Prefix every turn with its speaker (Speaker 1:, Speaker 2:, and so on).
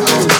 Speaker 1: Jackson.